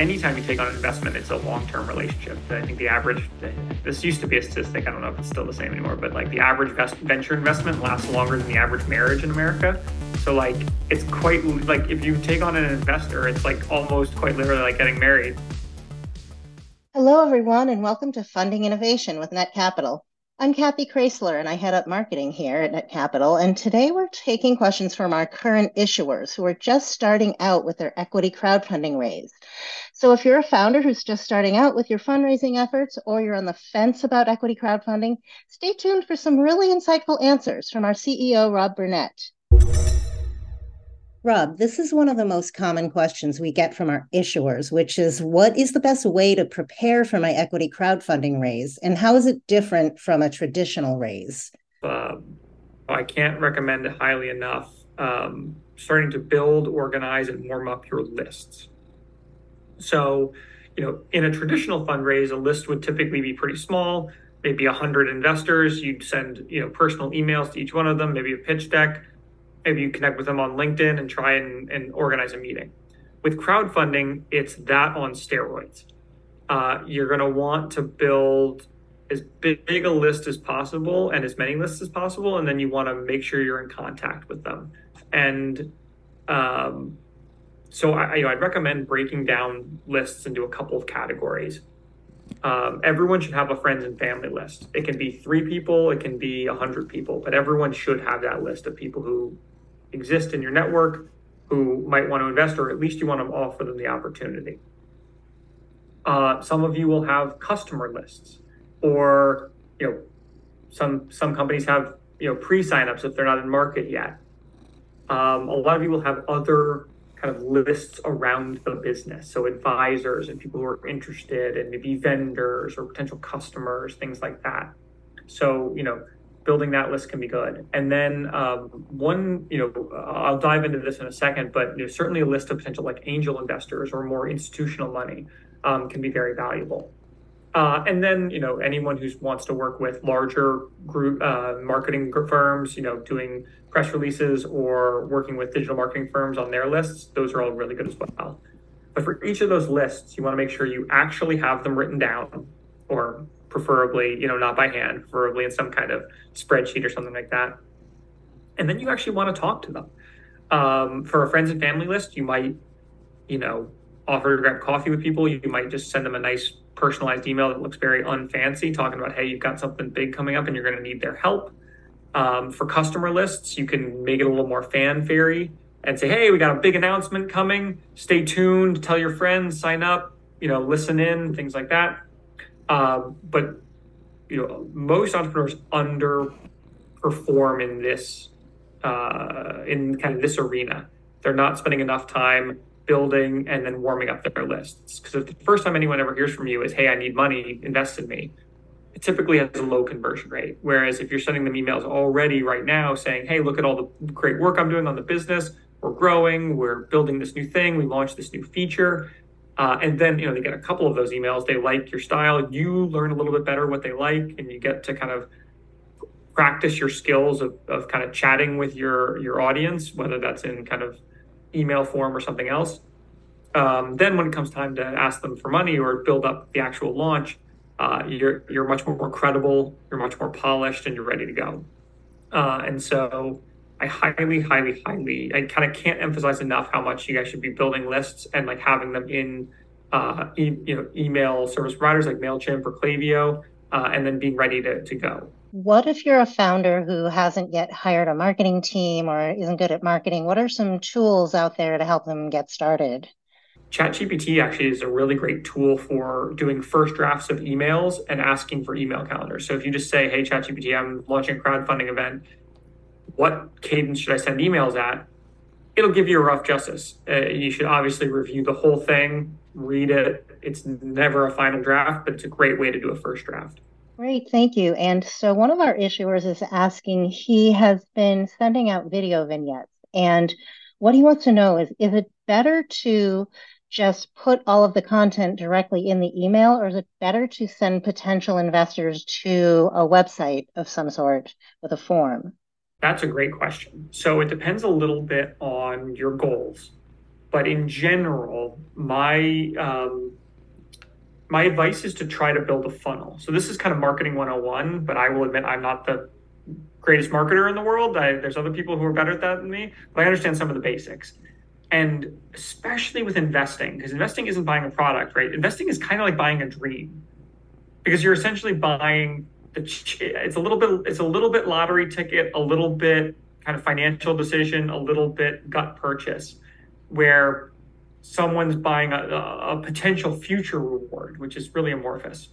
anytime you take on an investment, it's a long-term relationship. I think the average, this used to be a statistic. I don't know if it's still the same anymore, but like the average venture investment lasts longer than the average marriage in America. So like it's quite like if you take on an investor, it's like almost quite literally like getting married. Hello, everyone, and welcome to Funding Innovation with Netcapital. I'm Kathy Kreisler, and I head up marketing here at Netcapital. And today we're taking questions from our current issuers who are just starting out with their equity crowdfunding raise. So if you're a founder who's just starting out with your fundraising efforts or you're on the fence about equity crowdfunding, stay tuned for some really insightful answers from our CEO, Rob Burnett. Rob, this is one of the most common questions we get from our issuers, which is what is the best way to prepare for my equity crowdfunding raise? And how is it different from a traditional raise? Um, I can't recommend it highly enough. Um, starting to build, organize, and warm up your lists. So, you know, in a traditional fundraise, a list would typically be pretty small, maybe 100 investors. You'd send, you know, personal emails to each one of them, maybe a pitch deck maybe you connect with them on LinkedIn and try and, and organize a meeting. With crowdfunding, it's that on steroids. Uh, you're going to want to build as big a list as possible and as many lists as possible, and then you want to make sure you're in contact with them. And um, so I, you know, I'd recommend breaking down lists into a couple of categories. Um, everyone should have a friends and family list. It can be three people, it can be a hundred people, but everyone should have that list of people who exist in your network who might want to invest, or at least you want to offer them the opportunity. Uh, some of you will have customer lists, or you know, some some companies have you know pre-signups if they're not in market yet. Um, a lot of you will have other kind of lists around the business, so advisors and people who are interested, and maybe vendors or potential customers, things like that. So you know, building that list can be good. And then um, one, you know, I'll dive into this in a second, but you know, certainly a list of potential like angel investors or more institutional money um, can be very valuable. Uh, and then, you know, anyone who wants to work with larger group uh, marketing firms, you know, doing press releases or working with digital marketing firms on their lists, those are all really good as well. But for each of those lists, you want to make sure you actually have them written down or preferably, you know, not by hand, preferably in some kind of spreadsheet or something like that. And then you actually want to talk to them. Um, for a friends and family list, you might, you know, offer to grab coffee with people. You might just send them a nice personalized email that looks very unfancy, talking about, hey, you've got something big coming up and you're going to need their help. Um, for customer lists, you can make it a little more fanfare and say, hey, we got a big announcement coming. Stay tuned, tell your friends, sign up, you know, listen in, things like that. Um, but you know, most entrepreneurs underperform in this uh, in kind of this arena. They're not spending enough time building and then warming up their lists. Because if the first time anyone ever hears from you is, "Hey, I need money, invest in me," it typically has a low conversion rate. Whereas if you're sending them emails already right now saying, "Hey, look at all the great work I'm doing on the business. We're growing. We're building this new thing. We launched this new feature." Uh, and then you know they get a couple of those emails. They like your style. You learn a little bit better what they like, and you get to kind of practice your skills of, of kind of chatting with your your audience, whether that's in kind of email form or something else. Um, then when it comes time to ask them for money or build up the actual launch, uh, you're you're much more credible, you're much more polished, and you're ready to go. Uh, and so I highly, highly, highly, I kind of can't emphasize enough how much you guys should be building lists and like having them in, uh, e- you know, email service providers like Mailchimp or Klaviyo, uh, and then being ready to to go. What if you're a founder who hasn't yet hired a marketing team or isn't good at marketing? What are some tools out there to help them get started? ChatGPT actually is a really great tool for doing first drafts of emails and asking for email calendars. So if you just say, "Hey, ChatGPT, I'm launching a crowdfunding event," what cadence should I send emails at? It'll give you a rough justice. Uh, you should obviously review the whole thing, read it. It's never a final draft, but it's a great way to do a first draft. Great, thank you. And so one of our issuers is asking, he has been sending out video vignettes. And what he wants to know is is it better to just put all of the content directly in the email, or is it better to send potential investors to a website of some sort with a form? That's a great question. So it depends a little bit on your goals. But in general, my um, my advice is to try to build a funnel. So this is kind of marketing 101, but I will admit I'm not the greatest marketer in the world. I, there's other people who are better at that than me, but I understand some of the basics. And especially with investing, because investing isn't buying a product, right? Investing is kind of like buying a dream, because you're essentially buying. It's a little bit. It's a little bit lottery ticket, a little bit kind of financial decision, a little bit gut purchase, where someone's buying a, a potential future reward, which is really amorphous.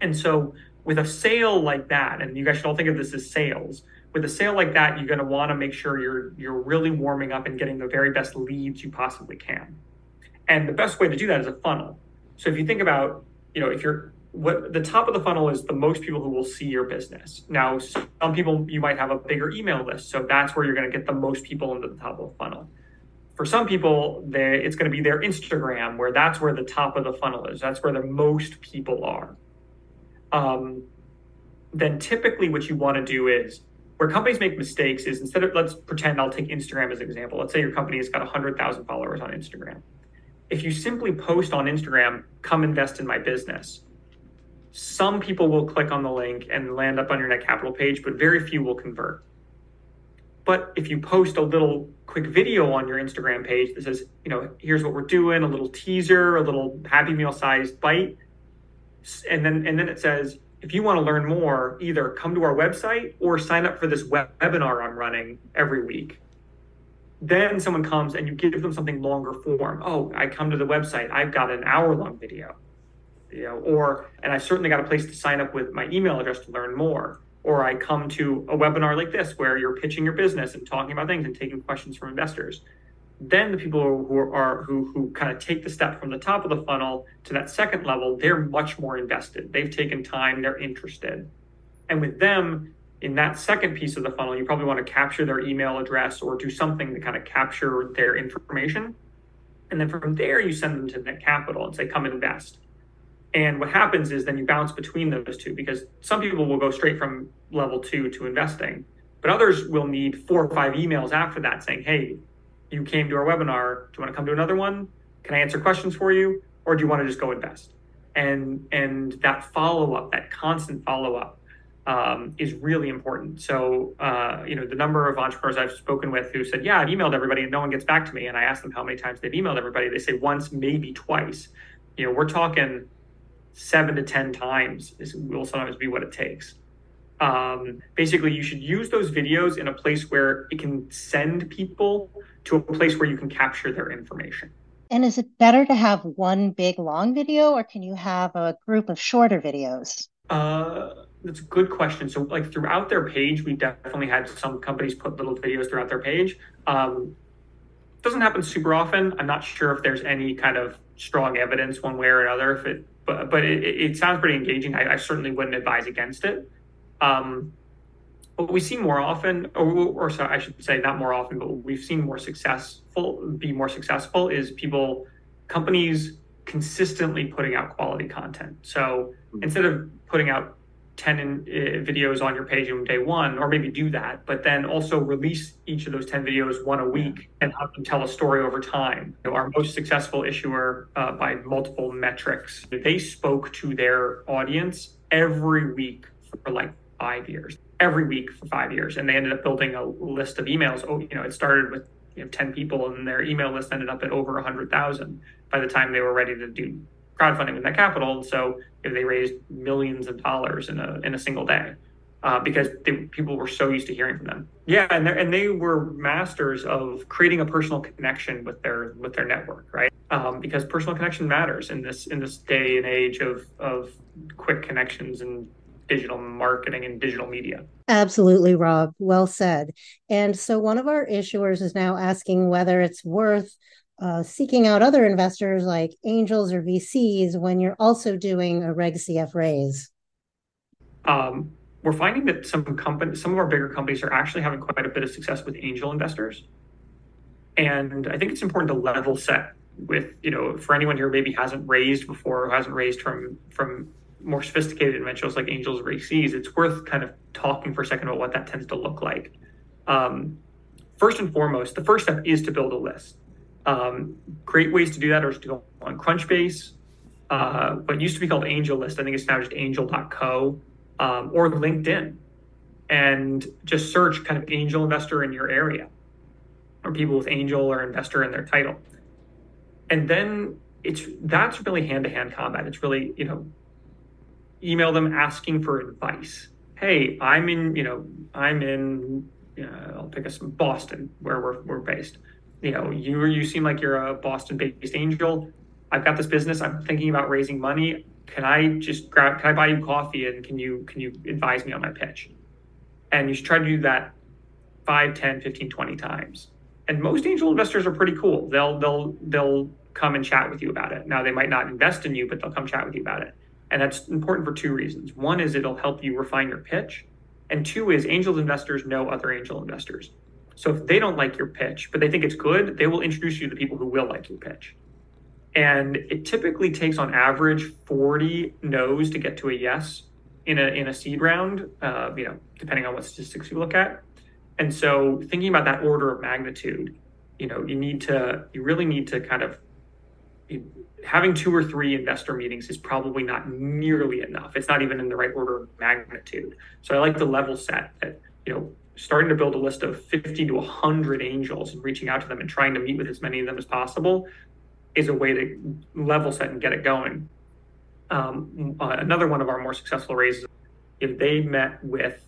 And so with a sale like that, and you guys should all think of this as sales, with a sale like that, you're going to want to make sure you're you're really warming up and getting the very best leads you possibly can. And the best way to do that is a funnel. So if you think about, you know, if you're what the top of the funnel is the most people who will see your business. Now, some people you might have a bigger email list, so that's where you're going to get the most people into the top of the funnel for some people, they, it's going to be their Instagram, where that's where the top of the funnel is. That's where the most people are. Um, then typically, what you want to do is where companies make mistakes is instead of let's pretend I'll take Instagram as an example. Let's say your company has got 100,000 followers on Instagram. If you simply post on Instagram, come invest in my business, some people will click on the link and land up on your Netcapital page, but very few will convert. But if you post a little quick video on your Instagram page that says, you know, here's what we're doing, a little teaser, a little happy meal sized bite, and then and then it says, if you want to learn more, either come to our website or sign up for this web- webinar I'm running every week. Then someone comes and you give them something longer form. Oh, I come to the website, I've got an hour long video. You know, or and I certainly got a place to sign up with my email address to learn more or I come to a webinar like this where you're pitching your business and talking about things and taking questions from investors. Then the people who are who who kind of take the step from the top of the funnel to that second level, they're much more invested. They've taken time, they're interested. And with them, in that second piece of the funnel, you probably want to capture their email address or do something to kind of capture their information. And then from there, you send them to Netcapital and say, come invest. And what happens is then you bounce between those two because some people will go straight from level two to investing, but others will need four or five emails after that saying, hey, you came to our webinar. Do you want to come to another one? Can I answer questions for you? Or do you want to just go invest? And and that follow up, that constant follow up, um, is really important. So, uh, you know, the number of entrepreneurs I've spoken with who said, "Yeah, I've emailed everybody and no one gets back to me," and I ask them how many times they've emailed everybody, they say once, maybe twice. You know, we're talking seven to 10 times is, will sometimes be what it takes. Um, basically, you should use those videos in a place where it can send people to a place where you can capture their information. And is it better to have one big long video or can you have a group of shorter videos? Uh, that's a good question. So, like throughout their page, we definitely had some companies put little videos throughout their page. Um, doesn't happen super often. I'm not sure if there's any kind of strong evidence one way or another if it but but it, it sounds pretty engaging. I, I, certainly wouldn't advise against it. Um, what we see more often, or, or sorry, I should say not more often, but we've seen more successful be more successful is people companies consistently putting out quality content. So hmm. instead of putting out 10 in, uh, videos on your page on day one, or maybe do that, but then also release each of those 10 videos one a week and have them tell a story over time. You know, our most successful issuer uh, by multiple metrics, they spoke to their audience every week for like five years, every week for five years. And they ended up building a list of emails. Oh, you know, it started with you know, 10 people and their email list ended up at over 100,000 by the time they were ready to do crowdfunding with Netcapital. And so if they raised millions of dollars in a in a single day uh, because they, people were so used to hearing from them. Yeah, and and they were masters of creating a personal connection with their with their network, right? Um, because personal connection matters in this in this day and age of of quick connections and digital marketing and digital media. Absolutely, Rob. Well said. And so one of our issuers is now asking whether it's worth uh, seeking out other investors like angels or VCs when you're also doing a Reg CF raise? Um, we're finding that some companies, some of our bigger companies are actually having quite a bit of success with angel investors. And I think it's important to level set with, you know, for anyone here maybe hasn't raised before or hasn't raised from from more sophisticated investors like angels or VCs, it's worth kind of talking for a second about what that tends to look like. Um, first and foremost, the first step is to build a list Um, great ways to do that are to go on Crunchbase, uh, what used to be called AngelList. I think it's now just angel.co um, or LinkedIn and just search kind of angel investor in your area or people with angel or investor in their title. And then it's that's really hand to hand combat. It's really, you know, email them asking for advice. Hey, I'm in, you know, I'm in, uh, I'll pick us Boston where we're, we're based. You know, you you seem like you're a Boston based angel. I've got this business. I'm thinking about raising money. Can I just grab? Can I buy you coffee and can you can you advise me on my pitch? And you should try to do that 5, 10, 15, 20 times. And most angel investors are pretty cool. They'll they'll they'll come and chat with you about it. Now they might not invest in you, but they'll come chat with you about it. And that's important for two reasons. One is it'll help you refine your pitch. And two is angel investors know other angel investors. So if they don't like your pitch, but they think it's good, they will introduce you to people who will like your pitch. And it typically takes on average 40 no's to get to a yes in a in a seed round, uh, you know, depending on what statistics you look at. And so thinking about that order of magnitude, you know, you need to you really need to kind of having two or three investor meetings is probably not nearly enough. It's not even in the right order of magnitude. So I like to level set that, you know, starting to build a list of 50 to 100 angels and reaching out to them and trying to meet with as many of them as possible is a way to level set and get it going. Um, uh, another one of our more successful raises, if they met with,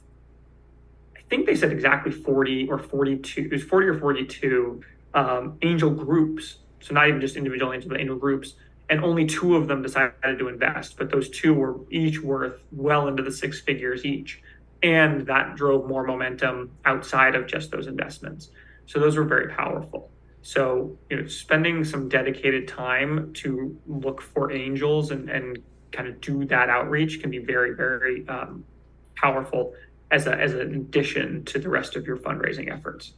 I think they said exactly 40 or 42, it was 40 or 42 um, angel groups. So not even just individual angels, but angel groups. And only two of them decided to invest, but those two were each worth well into the six figures each. And that drove more momentum outside of just those investments. So those were very powerful. So, you know, spending some dedicated time to look for angels and, and kind of do that outreach can be very, very um, powerful as, a, as an addition to the rest of your fundraising efforts.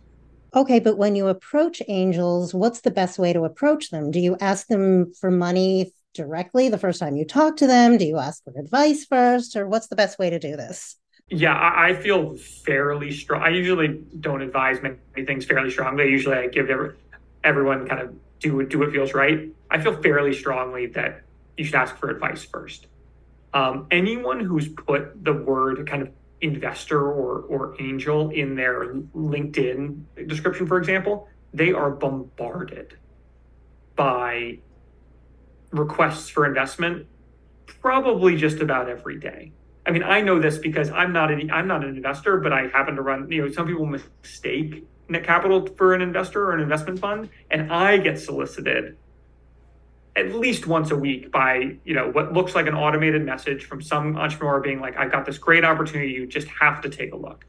Okay, but when you approach angels, what's the best way to approach them? Do you ask them for money directly the first time you talk to them? Do you ask for advice first, or what's the best way to do this? Yeah, I, feel fairly strong. I usually don't advise many things fairly strongly. Usually, I give every, everyone kind of do do what feels right. I feel fairly strongly that you should ask for advice first. Um, anyone who's put the word kind of investor or or angel in their LinkedIn description, for example, they are bombarded by requests for investment probably just about every day. I mean, I know this because I'm not an I'm not an investor, but I happen to run. You know, some people mistake Netcapital for an investor or an investment fund, and I get solicited at least once a week by you know what looks like an automated message from some entrepreneur being like, "I've got this great opportunity. You just have to take a look."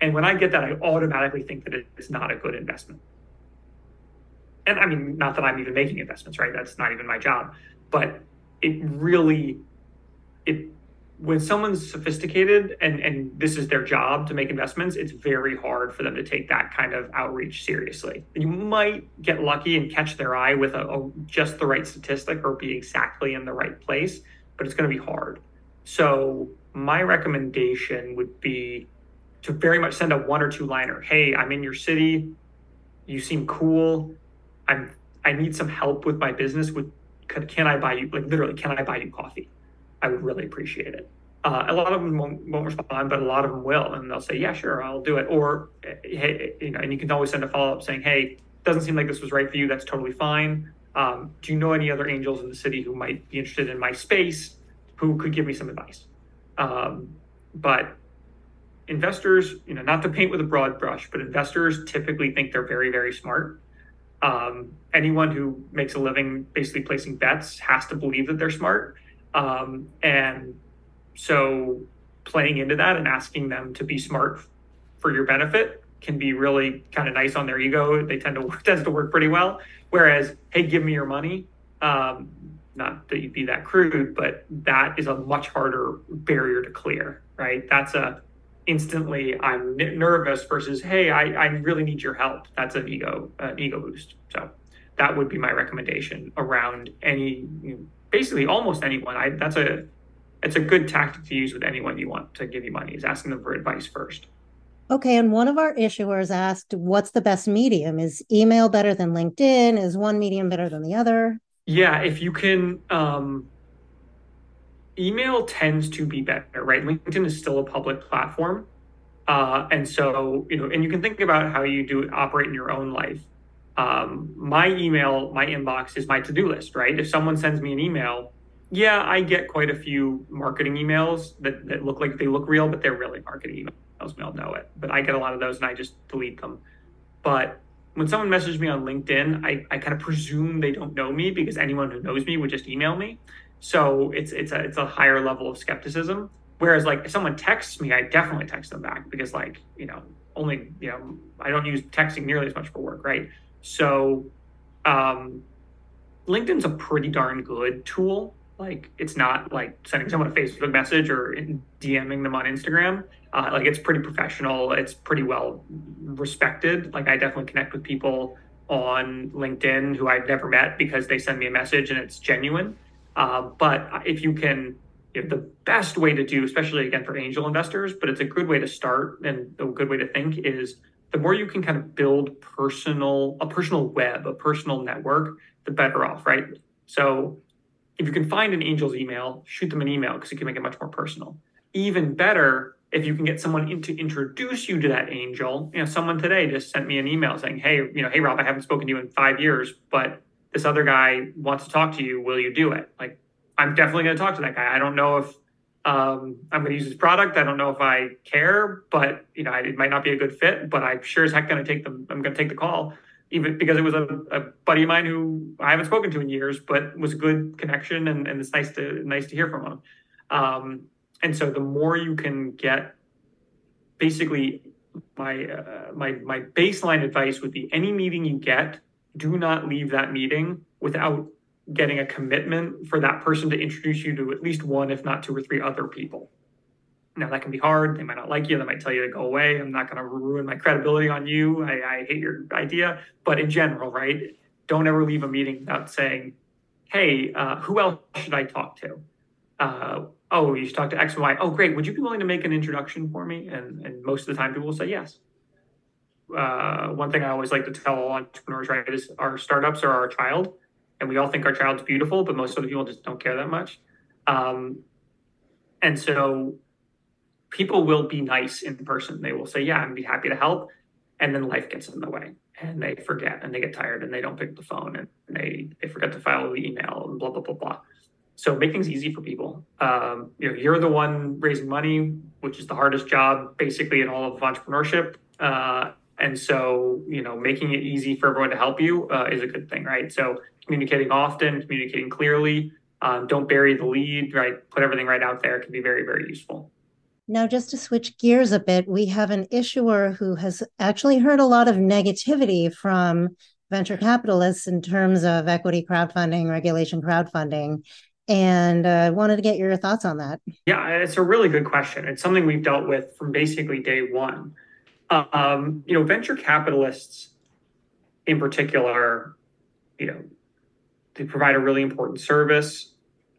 And when I get that, I automatically think that it is not a good investment. And I mean, not that I'm even making investments, right? That's not even my job, but it really it when someone's sophisticated and and this is their job to make investments, it's very hard for them to take that kind of outreach seriously. You might get lucky and catch their eye with a, a just the right statistic or be exactly in the right place, but it's going to be hard. So my recommendation would be to very much send a one or two liner. Hey, I'm in your city. You seem cool. I'm I need some help with my business. With can I buy you like literally? Can I buy you coffee? I would really appreciate it. Uh, a lot of them won't, won't, respond, but a lot of them will, and they'll say, "Yeah, sure, I'll do it." Or, hey, you know, and you can always send a follow up saying, "Hey, doesn't seem like this was right for you. That's totally fine. Um, do you know any other angels in the city who might be interested in my space, who could give me some advice?" Um, but investors, you know, not to paint with a broad brush, but investors typically think they're very, very smart. Um, anyone who makes a living basically placing bets has to believe that they're smart um, and so playing into that and asking them to be smart for your benefit can be really kind of nice on their ego. They tend to work, tends to work pretty well. Whereas, hey, give me your money. Um, not that you'd be that crude, but that is a much harder barrier to clear, right? That's a instantly I'm nervous versus hey, I, I really need your help. That's an ego an ego boost. So that would be my recommendation around any you know, basically almost anyone. I, that's a it's a good tactic to use with anyone you want to give you money is asking them for advice first. Okay, and one of our issuers asked, what's the best medium? Is email better than LinkedIn? Is one medium better than the other? Yeah, if you can, um, email tends to be better, right? LinkedIn is still a public platform. Uh, and so, you know, and you can think about how you do operate in your own life. Um, my email, my inbox is my to do list, right? If someone sends me an email, yeah, I get quite a few marketing emails that, that look like they look real, but they're really marketing emails. We all know it. But I get a lot of those and I just delete them. But when someone messages me on LinkedIn, I, I kind of presume they don't know me because anyone who knows me would just email me. So it's it's a it's a higher level of skepticism. Whereas like if someone texts me, I definitely text them back because like, you know, only, you know, I don't use texting nearly as much for work, right? So um LinkedIn's a pretty darn good tool like it's not like sending someone a Facebook message or DMing them on Instagram. Uh, like it's pretty professional. It's pretty well respected. Like I definitely connect with people on LinkedIn who I've never met because they send me a message and it's genuine. Uh, but if you can, if the best way to do, especially again for angel investors, but it's a good way to start and a good way to think is the more you can kind of build personal a personal web, a personal network, the better off, right? So if you can find an angel's email, shoot them an email because you can make it much more personal. Even better, if you can get someone in to introduce you to that angel. You know, someone today just sent me an email saying, "Hey, you know, hey Rob, I haven't spoken to you in five years, but this other guy wants to talk to you. Will you do it?" Like, I'm definitely going to talk to that guy. I don't know if um, I'm going to use this product. I don't know if I care, but you know, it might not be a good fit. But I'm sure as heck going to take them. I'm going to take the call even because it was a, a, buddy of mine who I haven't spoken to in years, but was a good connection, and, and it's nice to nice to hear from him. Um, and so the more you can get, basically, my uh, my my baseline advice would be: any meeting you get, do not leave that meeting without getting a commitment for that person to introduce you to at least one, if not two or three other people. Now that can be hard. They might not like you. They might tell you to go away. I'm not going to ruin my credibility on you. I, I hate your idea. But in general, right? Don't ever leave a meeting without saying, "Hey, uh, who else should I talk to?" Uh, oh, you should talk to X and Y. Oh, great. Would you be willing to make an introduction for me? And and most of the time, people will say yes. Uh, one thing I always like to tell entrepreneurs, right, is our startups are our child, and we all think our child's beautiful, but most of the people just don't care that much. Um, and so people will be nice in person. They will say, "Yeah, I'd be happy to help," and then life gets in the way, and they forget, and they get tired, and they don't pick the phone, and they they forget to file the email, and blah blah blah blah. So make things easy for people. Um, you know, you're the one raising money, which is the hardest job basically in all of entrepreneurship. Uh, and so, you know, making it easy for everyone to help you uh, is a good thing, right? So communicating often, communicating clearly, um, don't bury the lead, right? Put everything right out there can be very, very useful. Now, just to switch gears a bit, we have an issuer who has actually heard a lot of negativity from venture capitalists in terms of equity crowdfunding, regulation crowdfunding. And I uh, wanted to get your thoughts on that. Yeah, it's a really good question. It's something we've dealt with from basically day one. Um, you know, venture capitalists in particular, you know, they provide a really important service.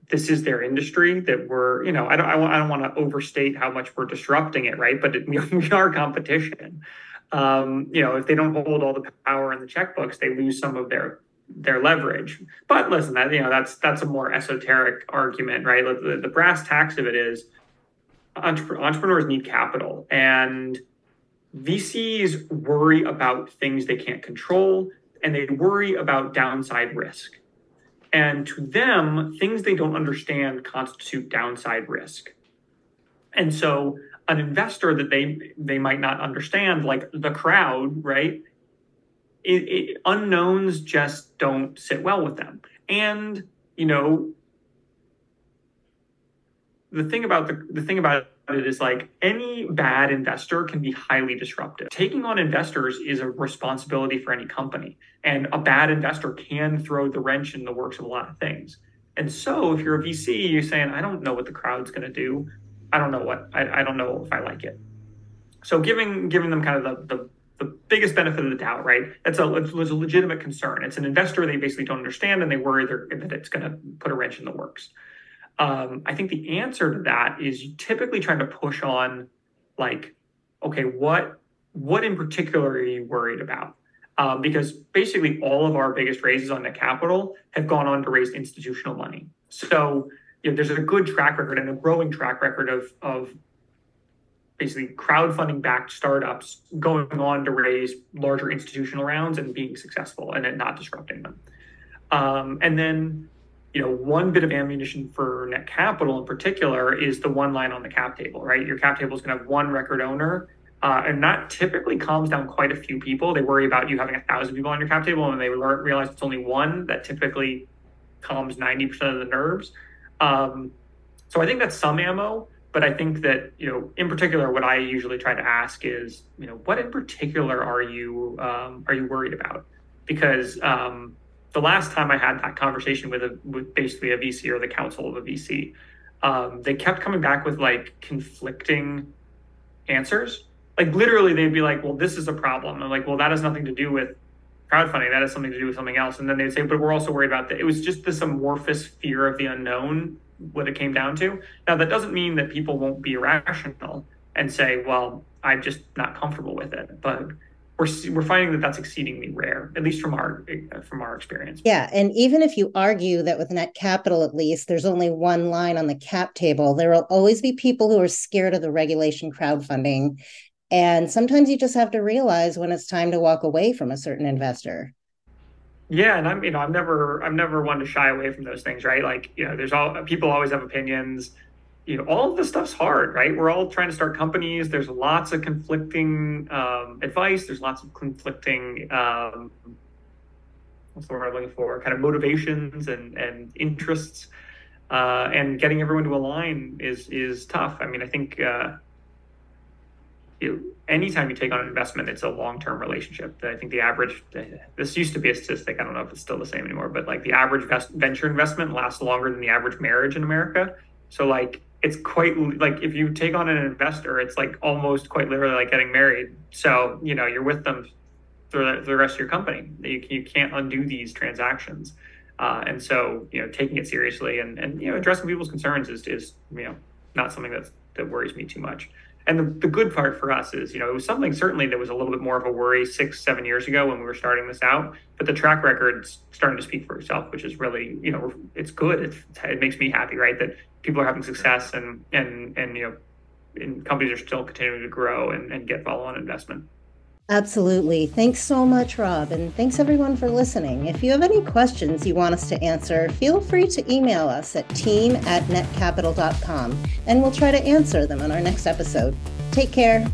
This is their industry that we're you know i don't i, I don't want to overstate how much we're disrupting it right? But it, we, are competition. Um, you know if they don't hold all the power in the checkbooks they lose some of their their leverage. But listen that you know that's that's a more esoteric argument right? The, the brass tacks of it is entrepreneurs need capital. And vcs worry about things they can't control and they worry about downside risk and to them, things they don't understand constitute downside risk. And so an investor that they they might not understand, like the crowd, right? It, it, unknowns just don't sit well with them. And you know, the thing about the the thing about it is like any bad investor can be highly disruptive. Taking on investors is a responsibility for any company, and a bad investor can throw the wrench in the works of a lot of things. And so, if you're a VC, you're saying, I don't know what the crowd's going to do. I don't know what, I, I, don't know if I like it. So, giving giving them kind of the, the the biggest benefit of the doubt, right? That's a, it's a legitimate concern. It's an investor they basically don't understand and they worry that it's going to put a wrench in the works. Um, I think the answer to that is you typically trying to push on, like, okay, what what in particular are you worried about? Um, because basically all of our biggest raises on the capital have gone on to raise institutional money. So you know, there's a good track record and a growing track record of of basically crowdfunding backed startups going on to raise larger institutional rounds and being successful and not disrupting them. Um, and then, you know, one bit of ammunition for Netcapital in particular is the one line on the cap table, right? Your cap table is going to have one record owner. Uh, and that typically calms down quite a few people. They worry about you having a thousand people on your cap table, and they realize it's only one. That typically calms ninety percent of the nerves. Um, so I think that's some ammo. But I think that you know, in particular, what I usually try to ask is, you know, what in particular are you um, are you worried about? Because um, the last time I had that conversation with a with basically a VC or the counsel of a VC, um, they kept coming back with like conflicting answers. Like literally, they'd be like, "Well, this is a problem," and like, "Well, that has nothing to do with crowdfunding. That has something to do with something else." And then they'd say, "But we're also worried about that." It was just this amorphous fear of the unknown what it came down to. Now, that doesn't mean that people won't be irrational and say, well, I'm just not comfortable with it. But we're, we're finding that that's exceedingly rare, at least from our from our experience. Yeah, and even if you argue that with Netcapital, at least there's only one line on the cap table, there will always be people who are scared of the regulation crowdfunding, and sometimes you just have to realize when it's time to walk away from a certain investor. Yeah, and I'm you know I'm never I'm never one to shy away from those things, right? Like you know, there's all people always have opinions. You know, all of this stuff's hard, right? We're all trying to start companies. There's lots of conflicting um, advice. There's lots of conflicting um, what's the word I'm looking for? Kind of motivations and and interests, uh, and getting everyone to align is is tough. I mean, I think. Uh, anytime you take on an investment, it's a long term relationship. I think the average, this used to be a statistic. I don't know if it's still the same anymore, but like the average venture investment lasts longer than the average marriage in America. So like it's quite like if you take on an investor, it's like almost quite literally like getting married. So you know you're with them for the, rest of your company. You, you can't undo these transactions. Uh, and so, you know, taking it seriously and, and you know, addressing people's concerns is, is you know, not something that's, that worries me too much. And the, the good part for us is, you know, it was something certainly that was a little bit more of a worry six, seven years ago when we were starting this out. But the track record's starting to speak for itself, which is really, you know, it's good. It's, it makes me happy, right? That people are having success and and and you know, and companies are still continuing to grow and, and get follow-on investment. Absolutely. Thanks so much, Rob. And thanks everyone for listening. If you have any questions you want us to answer, feel free to email us at team at netcapital.com and we'll try to answer them on our next episode. Take care.